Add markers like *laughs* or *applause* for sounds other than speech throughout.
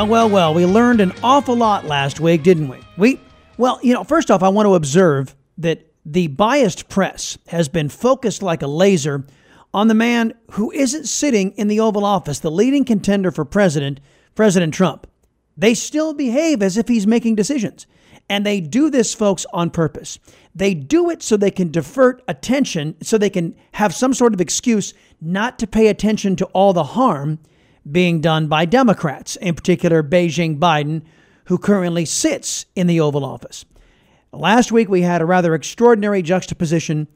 Well, well, well, we learned an awful lot last week, didn't we? We, well, you know, first off, I want to observe that the biased press has been focused like a laser on the man who isn't sitting in the Oval Office, the leading contender for president, President Trump. They still behave as if he's making decisions. And they do this, folks, on purpose. They do it so they can divert attention, so they can have some sort of excuse not to pay attention to all the harm being done by Democrats, in particular Beijing Biden, who currently sits in the Oval Office. Last week, we had a rather extraordinary juxtaposition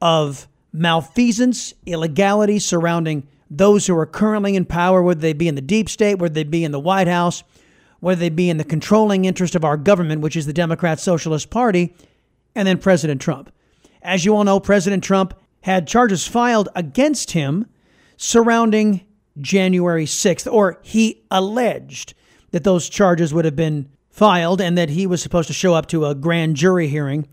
of malfeasance, illegality surrounding those who are currently in power, whether they be in the deep state, whether they be in the White House, whether they be in the controlling interest of our government, which is the Democrat Socialist Party, and then President Trump. As you all know, President Trump had charges filed against him surrounding January 6th, or he alleged that those charges would have been filed and that he was supposed to show up to a grand jury hearing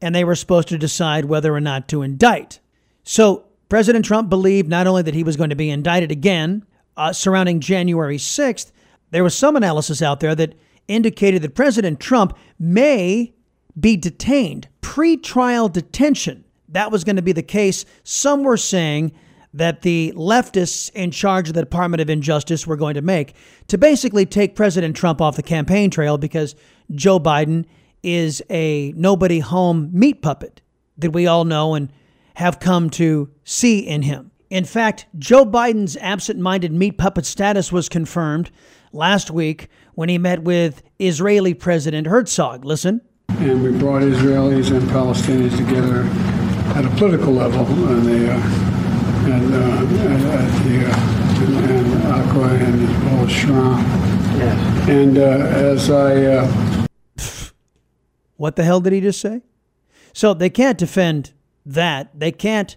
and they were supposed to decide whether or not to indict. So President Trump believed not only that he was going to be indicted again uh, surrounding January 6th, there was some analysis out there that indicated that President Trump may be detained, pre trial detention. That was going to be the case. Some were saying that the leftists in charge of the Department of Injustice were going to make to basically take President Trump off the campaign trail because Joe Biden is a nobody home meat puppet that we all know and have come to see in him. In fact, Joe Biden's absent minded meat puppet status was confirmed last week when he met with Israeli President Herzog. Listen. And we brought Israelis and Palestinians together at a political level, and they. Uh, uh, at the uh, and. Yes. And uh, as I. What the hell did he just say? So they can't defend that. They can't.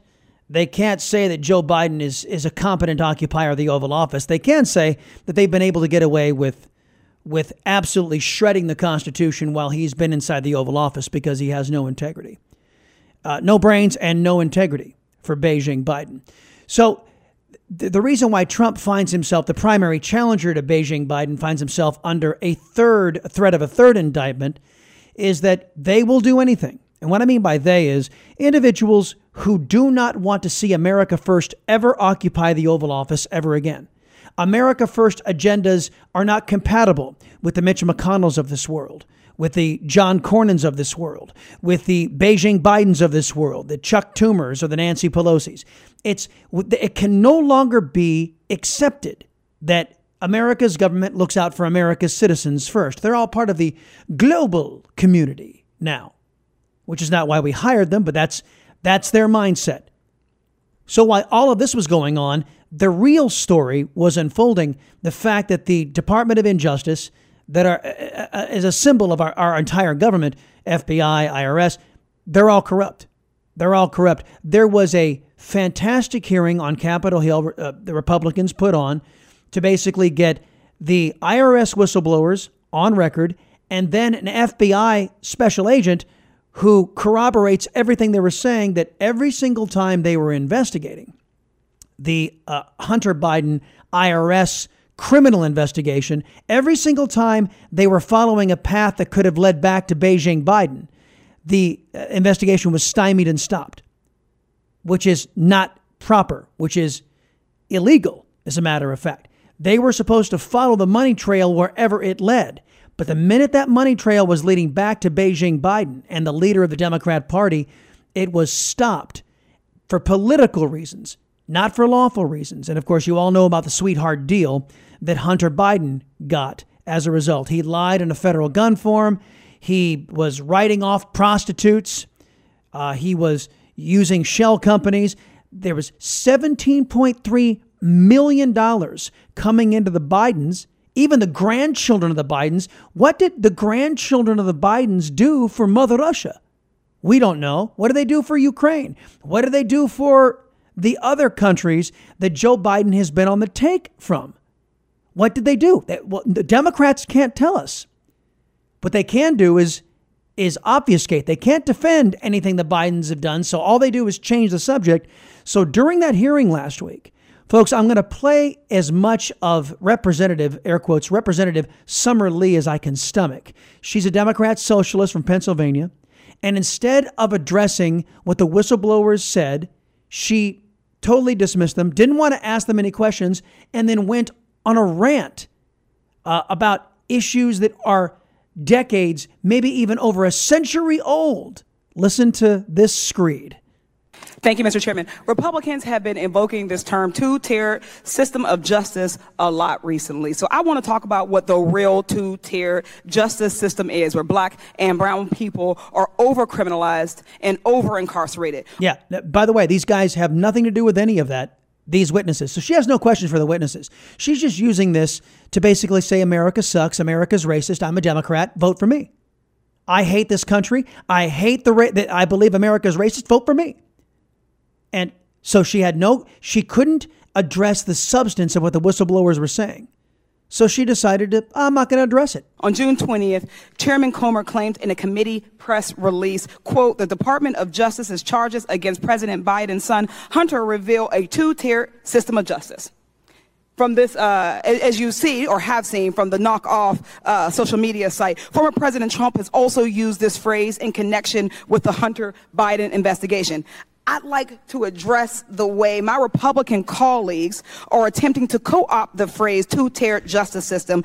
They can't say that Joe Biden is is a competent occupier of the Oval Office. They can say that they've been able to get away with with absolutely shredding the Constitution while he's been inside the Oval Office because he has no integrity, uh, no brains, and no integrity for Beijing Biden. So the reason why Trump finds himself the primary challenger to Beijing Biden finds himself under a third threat of a third indictment is that they will do anything. And what I mean by they is individuals who do not want to see America First ever occupy the Oval Office ever again. America First agendas are not compatible with the Mitch McConnells of this world with the John Cornyn's of this world, with the Beijing Bidens of this world, the Chuck Schumers or the Nancy Pelosi's. It's it can no longer be accepted that America's government looks out for America's citizens first. They're all part of the global community now, which is not why we hired them, but that's that's their mindset. So while all of this was going on, the real story was unfolding the fact that the Department of Injustice that are uh, uh, is a symbol of our, our entire government, FBI, IRS, they're all corrupt. They're all corrupt. There was a fantastic hearing on Capitol Hill uh, the Republicans put on to basically get the IRS whistleblowers on record and then an FBI special agent who corroborates everything they were saying that every single time they were investigating the uh, Hunter Biden IRS criminal investigation, every single time they were following a path that could have led back to Beijing Biden, the uh, investigation was stymied and stopped, which is not proper, which is illegal, as a matter of fact. They were supposed to follow the money trail wherever it led. But the minute that money trail was leading back to Beijing Biden and the leader of the Democrat Party, it was stopped for political reasons, not for lawful reasons. And of course, you all know about the sweetheart deal that Hunter Biden got as a result. He lied in a federal gun form. He was writing off prostitutes. Uh, he was using shell companies. There was $17.3 million coming into the Bidens even the grandchildren of the Bidens. What did the grandchildren of the Bidens do for Mother Russia? We don't know. What do they do for Ukraine? What do they do for the other countries that Joe Biden has been on the take from? What did they do? They, well, the Democrats can't tell us. What they can do is is obfuscate. They can't defend anything the Bidens have done, so all they do is change the subject. So during that hearing last week, Folks, I'm going to play as much of Representative, air quotes, Representative Summer Lee as I can stomach. She's a Democrat socialist from Pennsylvania. And instead of addressing what the whistleblowers said, she totally dismissed them, didn't want to ask them any questions, and then went on a rant uh, about issues that are decades, maybe even over a century old. Listen to this screed. Thank you, Mr. Chairman. Republicans have been invoking this term two-tier system of justice a lot recently. So I want to talk about what the real two-tier justice system is, where black and brown people are over-criminalized and over-incarcerated. Yeah. By the way, these guys have nothing to do with any of that these witnesses. So she has no questions for the witnesses. She's just using this to basically say America sucks, America's racist, I'm a Democrat, vote for me. I hate this country. I hate the that I believe America's racist, vote for me. And so she had no, she couldn't address the substance of what the whistleblowers were saying. So she decided to, I'm not going to address it. On June 20th, Chairman Comer claimed in a committee press release, quote, the Department of Justice's charges against President Biden's son, Hunter, reveal a two-tier system of justice. From this, uh, as you see or have seen from the knockoff uh, social media site, former President Trump has also used this phrase in connection with the Hunter Biden investigation. I'd like to address the way my Republican colleagues are attempting to co opt the phrase two tier justice system.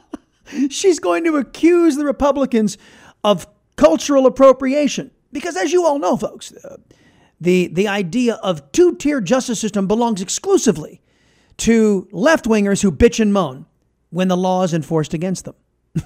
*laughs* She's going to accuse the Republicans of cultural appropriation. Because, as you all know, folks, uh, the, the idea of two tier justice system belongs exclusively to left wingers who bitch and moan when the law is enforced against them. *laughs*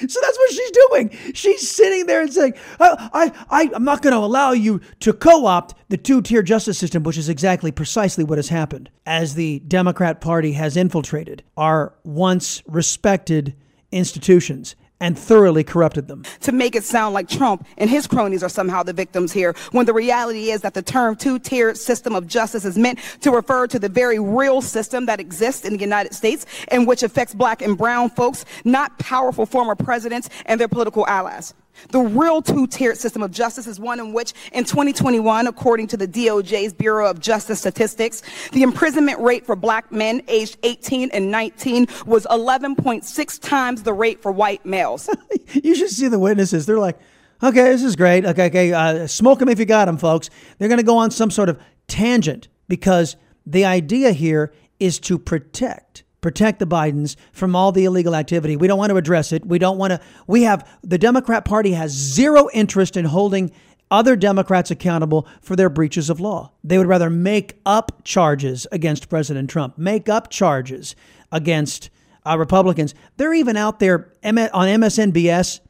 So that's what she's doing. She's sitting there and saying, I, I, I'm not going to allow you to co opt the two tier justice system, which is exactly precisely what has happened as the Democrat Party has infiltrated our once respected institutions and thoroughly corrupted them. To make it sound like Trump and his cronies are somehow the victims here, when the reality is that the term two tier system of justice is meant to refer to the very real system that exists in the United States and which affects black and brown folks, not powerful former presidents and their political allies. The real two-tiered system of justice is one in which, in 2021, according to the DOJ's Bureau of Justice Statistics, the imprisonment rate for black men aged 18 and 19 was 11.6 times the rate for white males. *laughs* you should see the witnesses. They're like, okay, this is great. Okay, okay, uh, smoke them if you got them, folks. They're going to go on some sort of tangent because the idea here is to protect protect the Bidens from all the illegal activity. We don't want to address it. We don't want to. We have the Democrat Party has zero interest in holding other Democrats accountable for their breaches of law. They would rather make up charges against President Trump, make up charges against uh, Republicans. They're even out there on MSNBS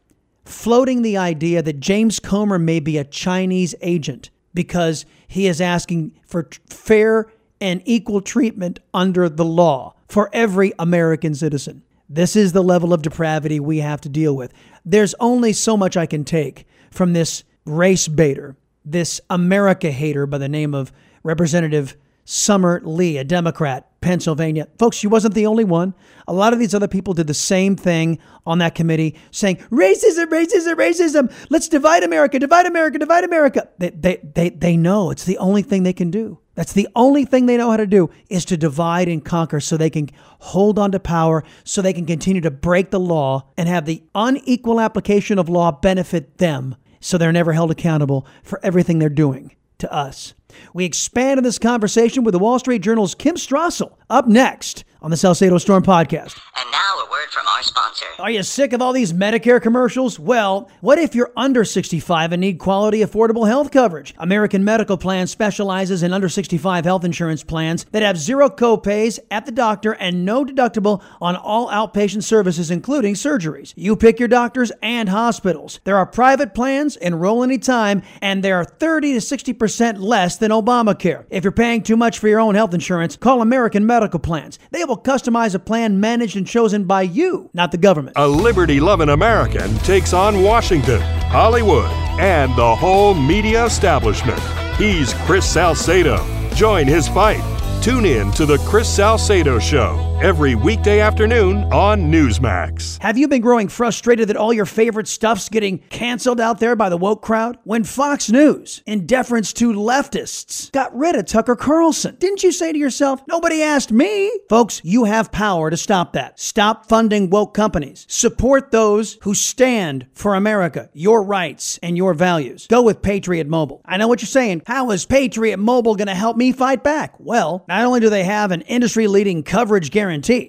floating the idea that James Comer may be a Chinese agent because he is asking for fair and equal treatment under the law for every American citizen. This is the level of depravity we have to deal with. There's only so much I can take from this race baiter, this America hater by the name of Representative Summer Lee, a Democrat, Pennsylvania. Folks, she wasn't the only one. A lot of these other people did the same thing on that committee, saying, racism, racism, racism. Let's divide America, divide America, divide America. They, they, they, they know it's the only thing they can do. That's the only thing they know how to do is to divide and conquer so they can hold on to power, so they can continue to break the law and have the unequal application of law benefit them so they're never held accountable for everything they're doing to us. We expand on this conversation with the Wall Street Journal's Kim Strassel up next on the Salcedo Storm podcast. And now a word from our sponsor. Are you sick of all these Medicare commercials? Well, what if you're under 65 and need quality, affordable health coverage? American Medical Plan specializes in under 65 health insurance plans that have zero copays at the doctor and no deductible on all outpatient services, including surgeries. You pick your doctors and hospitals. There are private plans, enroll anytime, and they are 30 to 60% less than Obamacare. If you're paying too much for your own health insurance, call American Medical Plans. They will customize a plan managed and chosen by you, not the government. A liberty loving American takes on Washington, Hollywood, and the whole media establishment. He's Chris Salcedo. Join his fight. Tune in to The Chris Salcedo Show every weekday afternoon on Newsmax. Have you been growing frustrated that all your favorite stuff's getting canceled out there by the woke crowd? When Fox News, in deference to leftists, got rid of Tucker Carlson, didn't you say to yourself, nobody asked me? Folks, you have power to stop that. Stop funding woke companies. Support those who stand for America, your rights, and your values. Go with Patriot Mobile. I know what you're saying. How is Patriot Mobile going to help me fight back? Well, not only do they have an industry leading coverage guarantee,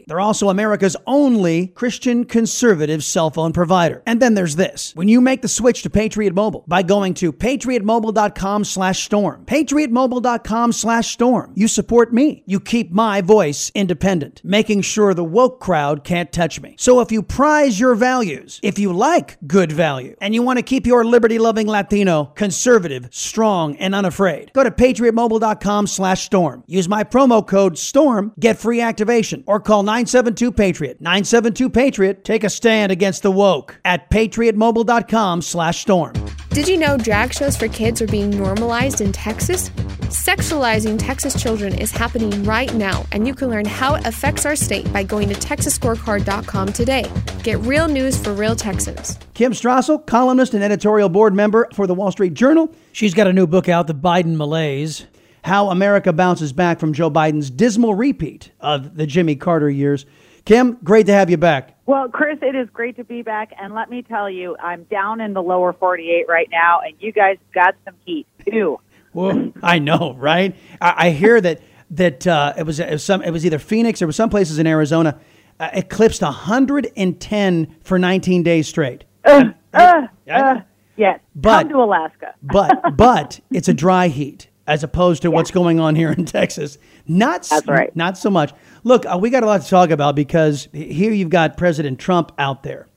they're also America's only Christian conservative cell phone provider. And then there's this. When you make the switch to Patriot Mobile by going to patriotmobile.com slash storm, patriotmobile.com slash storm, you support me. You keep my voice independent, making sure the woke crowd can't touch me. So if you prize your values, if you like good value, and you want to keep your liberty loving Latino conservative, strong, and unafraid, go to patriotmobile.com slash storm. Use my promo code STORM, get free activation, or call 972 Patriot. 972 Patriot, take a stand against the woke at patriotmobile.com slash storm. Did you know drag shows for kids are being normalized in Texas? Sexualizing Texas children is happening right now, and you can learn how it affects our state by going to texasscorecard.com today. Get real news for real Texans. Kim Strassel, columnist and editorial board member for the Wall Street Journal. She's got a new book out, The Biden Malaise How America Bounces Back from Joe Biden's Dismal Repeat of the Jimmy Carter Years. Kim, great to have you back. Well, Chris, it is great to be back. And let me tell you, I'm down in the lower 48 right now, and you guys got some heat, too. *laughs* Well, I know, right? I, I hear that that uh, it, was, it was some it was either Phoenix or some places in Arizona uh, eclipsed 110 for 19 days straight. Uh, uh, uh, yes, But- come to Alaska. but but it's a dry heat as opposed to what's going on here in *laughs* Texas. Not That's right. Not so much. Look, uh, we got a lot to talk about because here you've got President Trump out there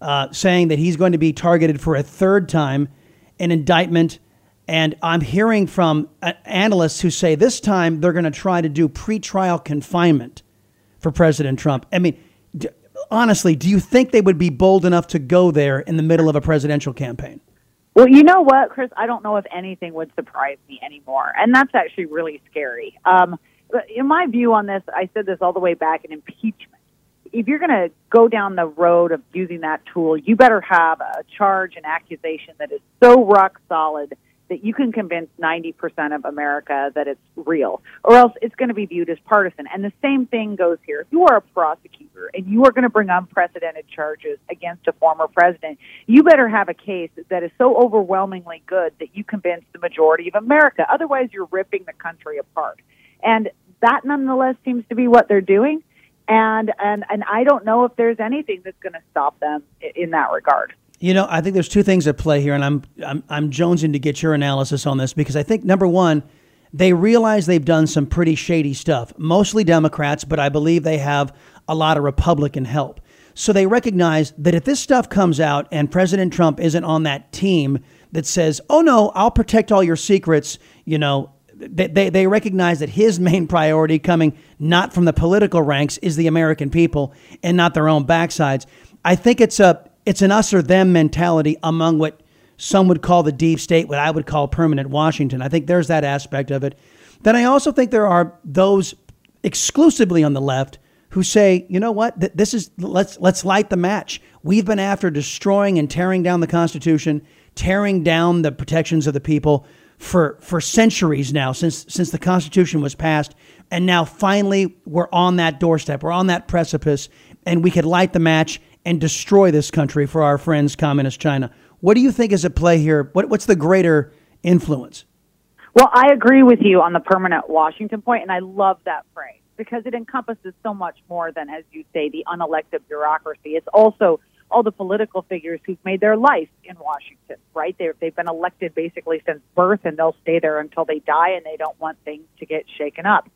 uh, saying that he's going to be targeted for a third time an indictment. And I'm hearing from uh, analysts who say this time they're going to try to do pretrial confinement for President Trump. I mean, d- honestly, do you think they would be bold enough to go there in the middle of a presidential campaign? Well, you know what, Chris? I don't know if anything would surprise me anymore, and that's actually really scary. Um, but in my view on this, I said this all the way back in impeachment. If you're going to go down the road of using that tool, you better have a charge and accusation that is so rock solid that you can convince 90% of America that it's real, or else it's going to be viewed as partisan. And the same thing goes here. If you are a prosecutor and you are going to bring unprecedented charges against a former president, you better have a case that is so overwhelmingly good that you convince the majority of America. Otherwise, you're ripping the country apart. And that nonetheless seems to be what they're doing. And, and, and I don't know if there's anything that's going to stop them in that regard. You know, I think there's two things at play here, and I'm I'm, I'm jonesing to get your analysis on this because I think number one, they realize they've done some pretty shady stuff, mostly Democrats, but I believe they have a lot of Republican help. So they recognize that if this stuff comes out and President Trump isn't on that team that says, "Oh no, I'll protect all your secrets," you know, they, they, they recognize that his *laughs* main priority, coming not from the political ranks, is the American people and not their own backsides. I think it's a it's an us or them mentality among what some would call the deep state, what I would call permanent Washington. I think there's that aspect of it. Then I also think there are those exclusively on the left who say, you know what, this is let's let's light the match. We've been after destroying and tearing down the Constitution, tearing down the protections of the people for for centuries now since since the Constitution was passed, and now finally we're on that doorstep, we're on that precipice, and we could light the match and destroy this country for our friends communist China. What do you think is at play here? What, what's the greater influence? Well, I agree with you on the permanent Washington point, and I love that phrase because it encompasses so much more than, as you say, the unelected bureaucracy. It's also all the political figures who've made their life in Washington, right? They're, they've been elected basically since birth, and they'll stay there until they die, and they don't want things to get shaken up.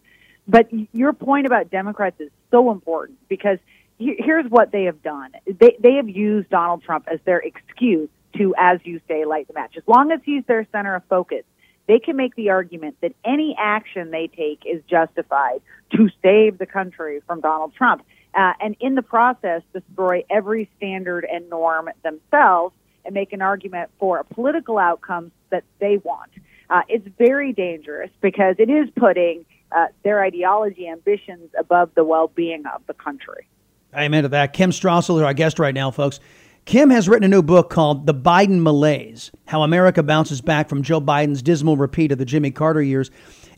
But your point about Democrats is so important because here's what they have done. They, they have used Donald Trump as their excuse to, as you say, light the match. As long as he's their center of focus, they can make the argument that any action they take is justified to save the country from Donald Trump. Uh, and in the process, destroy every standard and norm themselves and make an argument for a political outcome that they want. Uh, it's very dangerous because it is putting uh, their ideology ambitions above the well-being of the country. Amen to that. Kim Strassel, our guest right now, folks. Kim has written a new book called The Biden Malaise How America Bounces Back from Joe Biden's Dismal Repeat of the Jimmy Carter Years.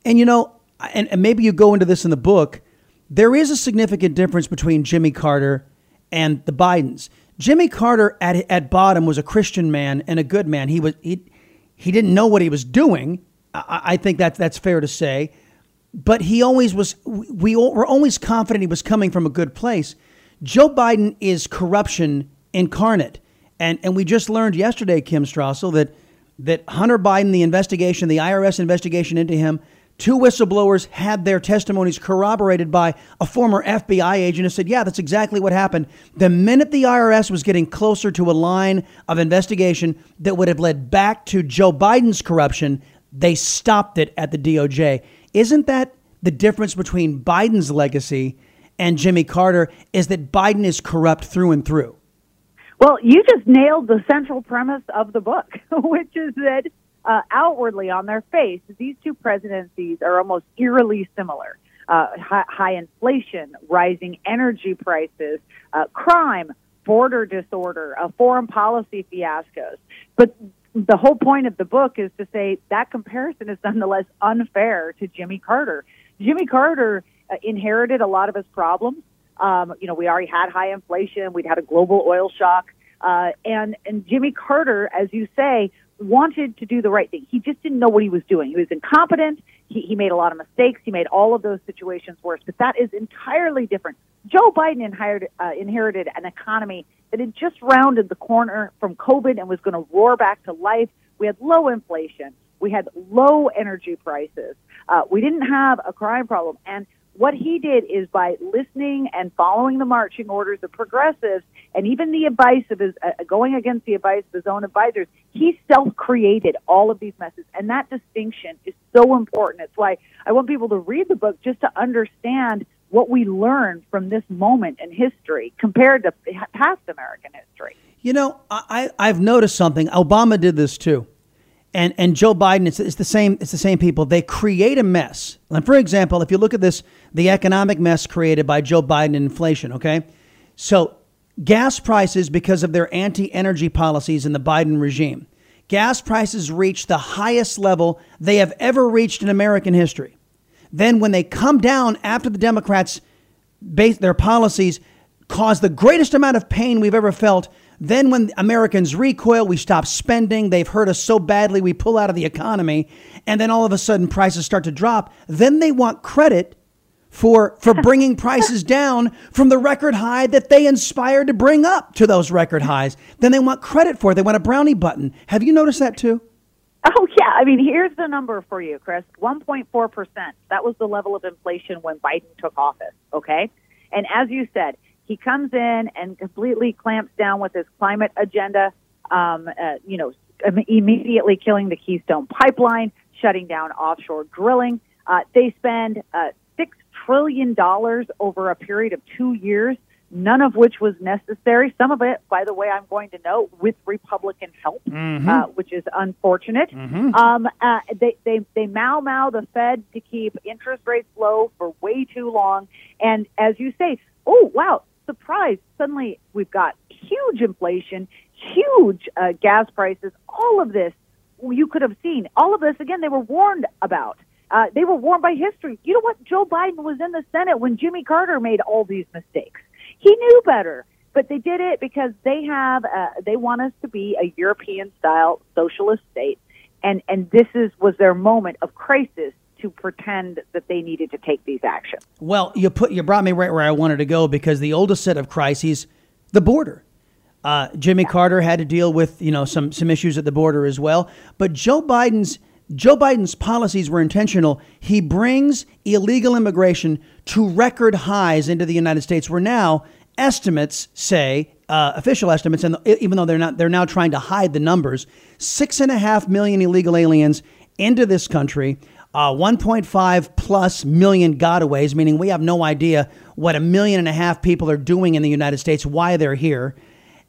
And you know, and, and maybe you go into this in the book, there is a significant difference between Jimmy Carter and the Bidens. Jimmy Carter at, at bottom was a Christian man and a good man. He was he, he didn't know what he was doing. I, I think that that's fair to say, but he always was. We were always confident he was coming from a good place. Joe Biden is corruption incarnate. And, and we just learned yesterday, Kim Strassel, that, that Hunter Biden, the investigation, the IRS investigation into him, two whistleblowers had their testimonies corroborated by a former FBI agent who said, yeah, that's exactly what happened. The minute the IRS was getting closer to a line of investigation that would have led back to Joe Biden's corruption, they stopped it at the DOJ. Isn't that the difference between Biden's legacy and Jimmy Carter is that Biden is corrupt through and through? Well, you just nailed the central premise of the book, *laughs* which is that uh, outwardly on their face, these two presidencies are almost eerily similar. Uh, high, high, inflation, rising energy prices, uh, crime, border disorder, uh, foreign policy fiascos. But the whole point of the book is to say that comparison is nonetheless unfair to Jimmy Carter. Jimmy Carter inherited a lot of his problems. Um, you know, we already had high inflation. We'd had a global oil shock. Uh, and, and Jimmy Carter, as you say, wanted to do the right thing. He just didn't know what he was doing. He was incompetent. He, he made a lot of mistakes. He made all of those situations worse. But that is entirely different. Joe Biden inherited, uh, inherited an economy that had just rounded the corner from COVID and was going to roar back to life. We had low inflation. We had low energy prices. Uh, we didn't have a crime problem. And what he did is by listening and following the marching orders of progressives and even the advice of his uh, going against the advice of his own advisors he self-created all of these messes and that distinction is so important it's why i want people to read the book just to understand what we learned from this moment in history compared to past american history you know i i've noticed something obama did this too and and Joe Biden, it's, it's the same. It's the same people. They create a mess. And for example, if you look at this, the economic mess created by Joe Biden and inflation. Okay, so gas prices because of their anti-energy policies in the Biden regime, gas prices reached the highest level they have ever reached in American history. Then, when they come down after the Democrats base their policies cause the greatest amount of pain we've ever felt then, when Americans recoil, we stop spending. They've hurt us so badly, we pull out of the economy. And then all of a sudden, prices start to drop. Then they want credit for, for bringing prices down from the record high that they inspired to bring up to those record highs. Then they want credit for it. They want a brownie button. Have you noticed that too? Oh, yeah. I mean, here's the number for you, Chris 1.4%. That was the level of inflation when Biden took office, okay? And as you said, he comes in and completely clamps down with his climate agenda, um, uh, you know, immediately killing the Keystone pipeline, shutting down offshore drilling. Uh, they spend uh, trillion dollars over a period of two years, none of which was necessary. Some of it, by the way, I'm going to note, with Republican help, Mhm. uh, which is unfortunate. Mhm. Um, uh, they they they mow mow the Fed to keep interest rates low for way too long, and as you say, oh wow, surprise! Suddenly we've got huge inflation, huge uh, gas prices. All of this you could have seen. All of this again, they were warned about. Uh, they were warned by history. You know what? Joe Biden was in the Senate when Jimmy Carter made all these mistakes. He knew better, but they did it because they have uh, they want us to be a European style socialist state, and and this is was their moment of crisis to pretend that they needed to take these actions. Well, you put you brought me right where I wanted to go because the oldest set of crises, the border. Uh, Jimmy Carter had to deal with you know some some issues at the border as well, but Joe Biden's Joe Biden's policies were intentional. He brings illegal immigration to record highs into the United States. Where now estimates say, uh, official estimates, and even though they're not, they're now trying to hide the numbers. Six and a half million illegal aliens into this country. Uh, 1.5 plus million gotaways, meaning we have no idea what a million and a half people are doing in the United States, why they're here,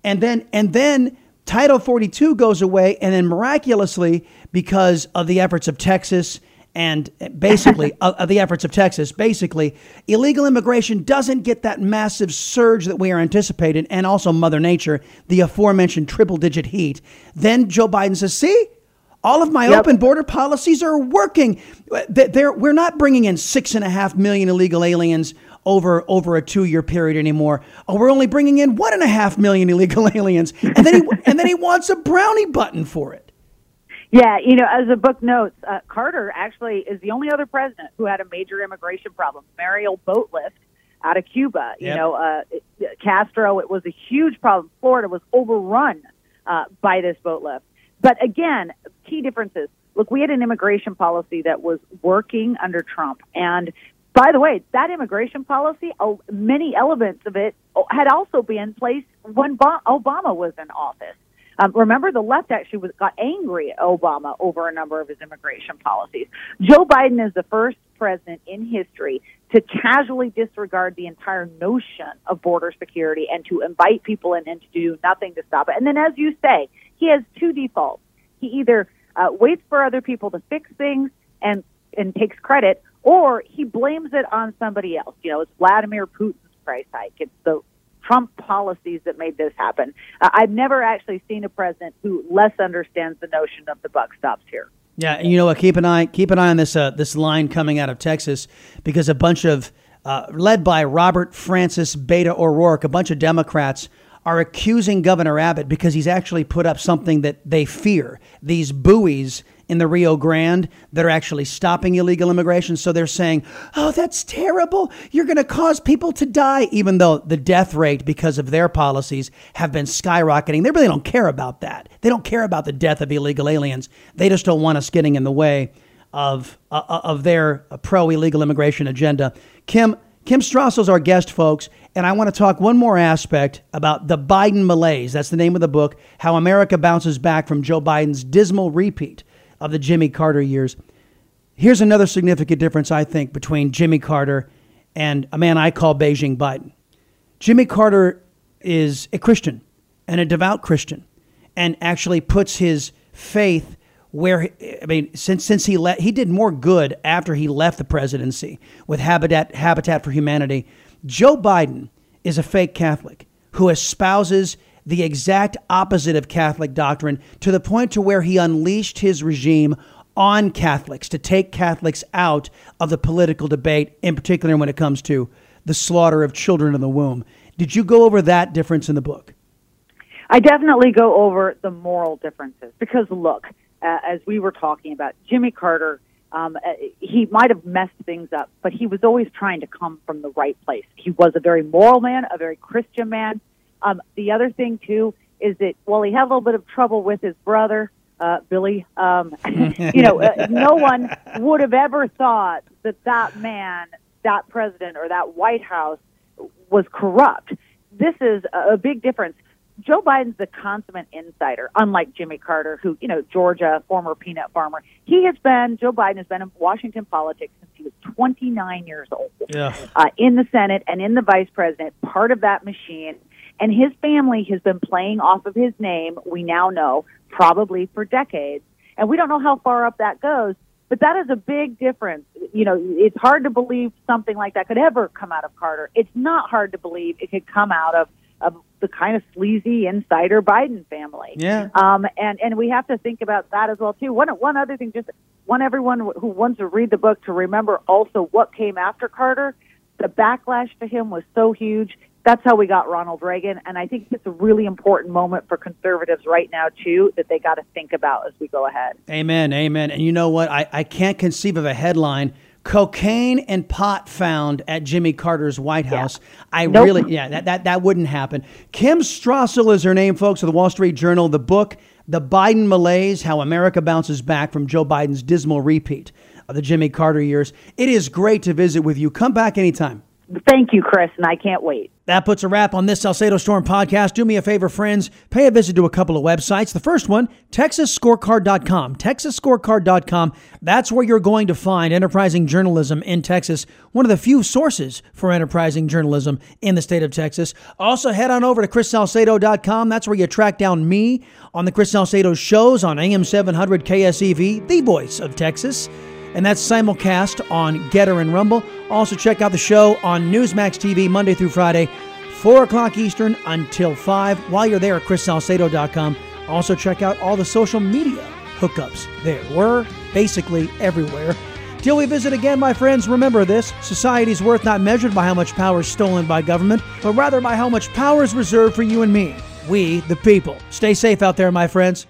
and then and then Title 42 goes away, and then miraculously, because of the efforts of Texas and basically *laughs* of the efforts of Texas, basically illegal immigration doesn't get that massive surge that we are anticipating, and also Mother Nature, the aforementioned triple-digit heat. Then Joe Biden says, "See." All of my open border policies are working. Th- They're, we're not bringing in six and a half million illegal aliens over over a two year period anymore. Oh, we're only bringing in one and a half million illegal *laughs* aliens, and then he and then he wants a brownie button for it. Yeah, you know, as the book notes, uh, Carter actually is the only other president who had a major immigration problem. Mariel Boatlift out of Cuba. You Yep. know, uh, Castro, it was a huge problem. Florida was overrun uh, by this boatlift. But again, key differences. Look, we had an immigration policy that was working under Trump. And by the way, that immigration policy, oh, many elements of it oh, had also been in place when Obama was in office. Um, remember, the left actually was, got angry at Obama over a number of his immigration policies. Joe Biden is the first president in history to casually disregard the entire notion of border security and to invite people in and to do nothing to stop it. And then, as you say, he has two defaults. He either uh, waits for other people to fix things and and takes credit, or he blames it on somebody else. You know, it's Vladimir Putin's price hike. It's the Trump policies that made this happen. Uh, I've never actually seen a president who less understands the notion of the buck stops here. Yeah, and you know what? Keep an eye keep an eye on this uh, this line coming out of Texas because a bunch of uh, led by Robert Francis Beto O'Rourke, a bunch of Democrats are accusing Governor Abbott because he's actually put up something that they fear these buoys in the Rio Grande that are actually stopping illegal immigration. So they're saying, oh, that's terrible. You're going to cause people to die, even though the death rate because of their policies have been skyrocketing. They really don't care about that. They don't care about the death of illegal aliens. They just don't want us getting in the way of, uh, of their pro illegal immigration agenda. Kim, Kim Strassel's our guest, folks, and I want to talk one more aspect about the Biden malaise. That's the name of the book, How America Bounces Back from Joe Biden's Dismal Repeat of the Jimmy Carter years. Here's another significant difference, I think, between Jimmy Carter and a man I call Beijing Biden. Jimmy Carter is a Christian and a devout Christian and actually puts his faith where I mean since since he let he did more good after he left the presidency with Habitat Habitat for Humanity. Joe Biden is a fake Catholic who espouses the exact opposite of Catholic doctrine to the point to where he unleashed his regime on Catholics to take Catholics out of the political debate, in particular when it comes to the slaughter of children in the womb. Did you go over that difference in the book? I definitely go over the moral differences because look, uh, as we were talking about, Jimmy Carter, um, uh, he might have messed things up, but he was always trying to come from the right place. He was a very moral man, a very Christian man. Um, the other thing too is that while he had a little bit of trouble with his brother, uh, Billy, um, *laughs* you know, uh, no one would have ever thought that that man, that president, or that White House was corrupt. This is a big difference. Joe Biden's the consummate insider, unlike Jimmy Carter, who, you know, Georgia, former peanut farmer. He has been, Joe Biden has been in Washington politics since he was 29 years old. Yeah. Uh, in the Senate and in the vice president, part of that machine. And his family has been playing off of his name, we now know, probably for decades. And we don't know how far up that goes. But that is a big difference. You know, it's hard to believe something like that could ever come out of Carter. It's not hard to believe it could come out of of the kind of sleazy insider Biden family. Yeah. Um, and and we have to think about that as well too. One one other thing, just want everyone who wants to read the book to remember also what came after Carter. The backlash to him was so huge. That's how we got Ronald Reagan, and I think it's a really important moment for conservatives right now too that they got to think about as we go ahead. Amen, amen. And you know what? I, I can't conceive of a headline cocaine and pot found at Jimmy Carter's White House. Yeah. I nope. really, yeah, that, that, that wouldn't happen. Kim Strassel is her name, folks, of the Wall Street Journal. The book, The Biden Malaise How America Bounces Back from Joe Biden's Dismal Repeat of the Jimmy Carter years. It is great to visit with you. Come back anytime. Thank you, Chris, and I can't wait. That puts a wrap on this Salcedo Storm podcast. Do me a favor, friends. Pay a visit to a couple of websites. The first one, TexasScorecard.com. TexasScorecard.com. That's where you're going to find enterprising journalism in Texas, one of the few sources for enterprising journalism in the state of Texas. Also, head on over to ChrisSalcedo.com. That's where you track down me on the Chris Salcedo shows on AM 700 KSEV, the voice of Texas and that's simulcast on Gettr and Rumble. Also, check out the show on Newsmax TV Monday through Friday, 4 o'clock Eastern until 5. While you're there at chrissalcedo.com, also check out all the social media hookups there. We're basically everywhere. Till we visit again, my friends, remember this society's worth not measured by how much power is stolen by government, but rather by how much power is reserved for you and me, we, the people. Stay safe out there, my friends.